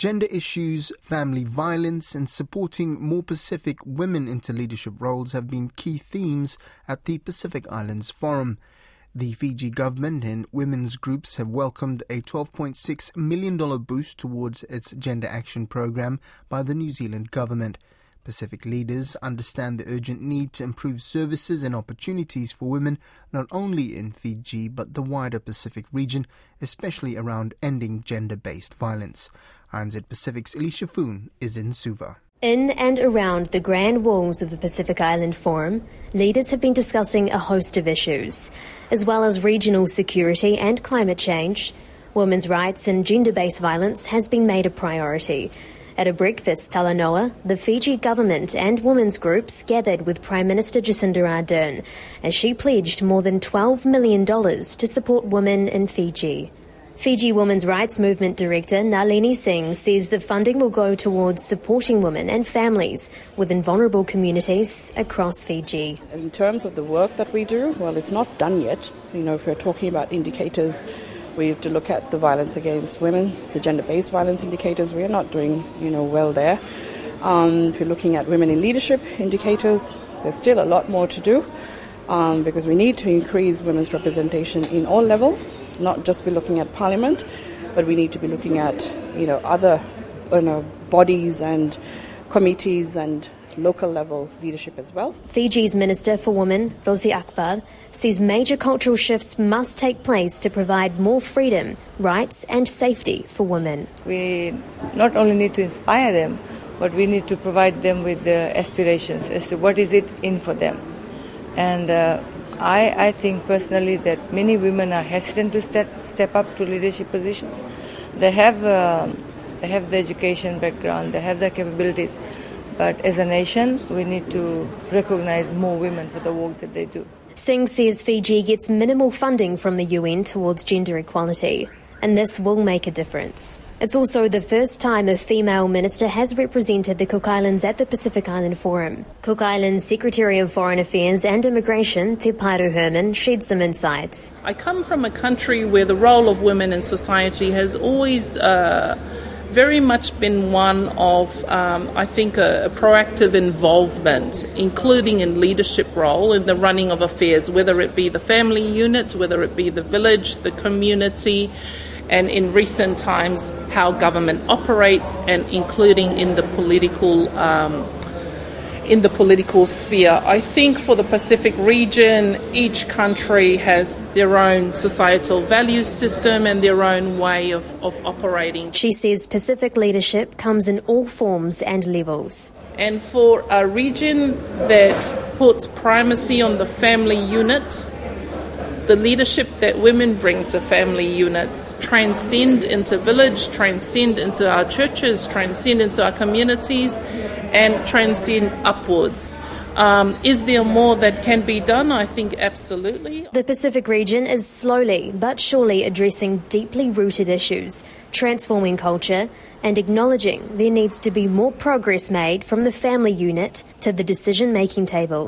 Gender issues, family violence, and supporting more Pacific women into leadership roles have been key themes at the Pacific Islands Forum. The Fiji government and women's groups have welcomed a $12.6 million boost towards its gender action program by the New Zealand government. Pacific leaders understand the urgent need to improve services and opportunities for women not only in Fiji but the wider Pacific region, especially around ending gender based violence. RNZ Pacific's Alicia Foon is in Suva. In and around the grand walls of the Pacific Island Forum, leaders have been discussing a host of issues, as well as regional security and climate change. Women's rights and gender based violence has been made a priority. At a breakfast Talanoa, the Fiji government and women's groups gathered with Prime Minister Jacinda Ardern as she pledged more than $12 million to support women in Fiji. Fiji Women's Rights Movement Director Nalini Singh says the funding will go towards supporting women and families within vulnerable communities across Fiji. In terms of the work that we do, well, it's not done yet. You know, if we're talking about indicators, we have to look at the violence against women, the gender-based violence indicators. We are not doing, you know, well there. Um, if you're looking at women in leadership indicators, there's still a lot more to do um, because we need to increase women's representation in all levels not just be looking at Parliament, but we need to be looking at you know other you know, bodies and committees and local level leadership as well. Fiji's Minister for Women, Rosy Akbar, says major cultural shifts must take place to provide more freedom, rights, and safety for women. We not only need to inspire them, but we need to provide them with the aspirations as to what is it in for them. And uh, I, I think personally that many women are hesitant to step, step up to leadership positions. They have, uh, they have the education background, they have the capabilities, but as a nation, we need to recognize more women for the work that they do. Singh says Fiji gets minimal funding from the UN towards gender equality, and this will make a difference. It's also the first time a female minister has represented the Cook Islands at the Pacific Island Forum. Cook Islands Secretary of Foreign Affairs and Immigration, Tepaeru Herrmann, shared some insights. I come from a country where the role of women in society has always uh, very much been one of, um, I think, a, a, proactive involvement, including in leadership role in the running of affairs, whether it be the family unit, whether it be the village, the community and in recent times how government operates and including in the political um, in the political sphere. I think for the Pacific region, each country has their own societal value system and their own way of, of operating. She says Pacific leadership comes in all forms and levels. And for a region that puts primacy on the family unit, the leadership that women bring to family units transcend into village, transcend into our churches, transcend into our communities, and transcend upwards. Um, is there more that can be done? I think absolutely. The Pacific region is slowly but surely addressing deeply rooted issues, transforming culture, and acknowledging there needs to be more progress made from the family unit to the decision making table.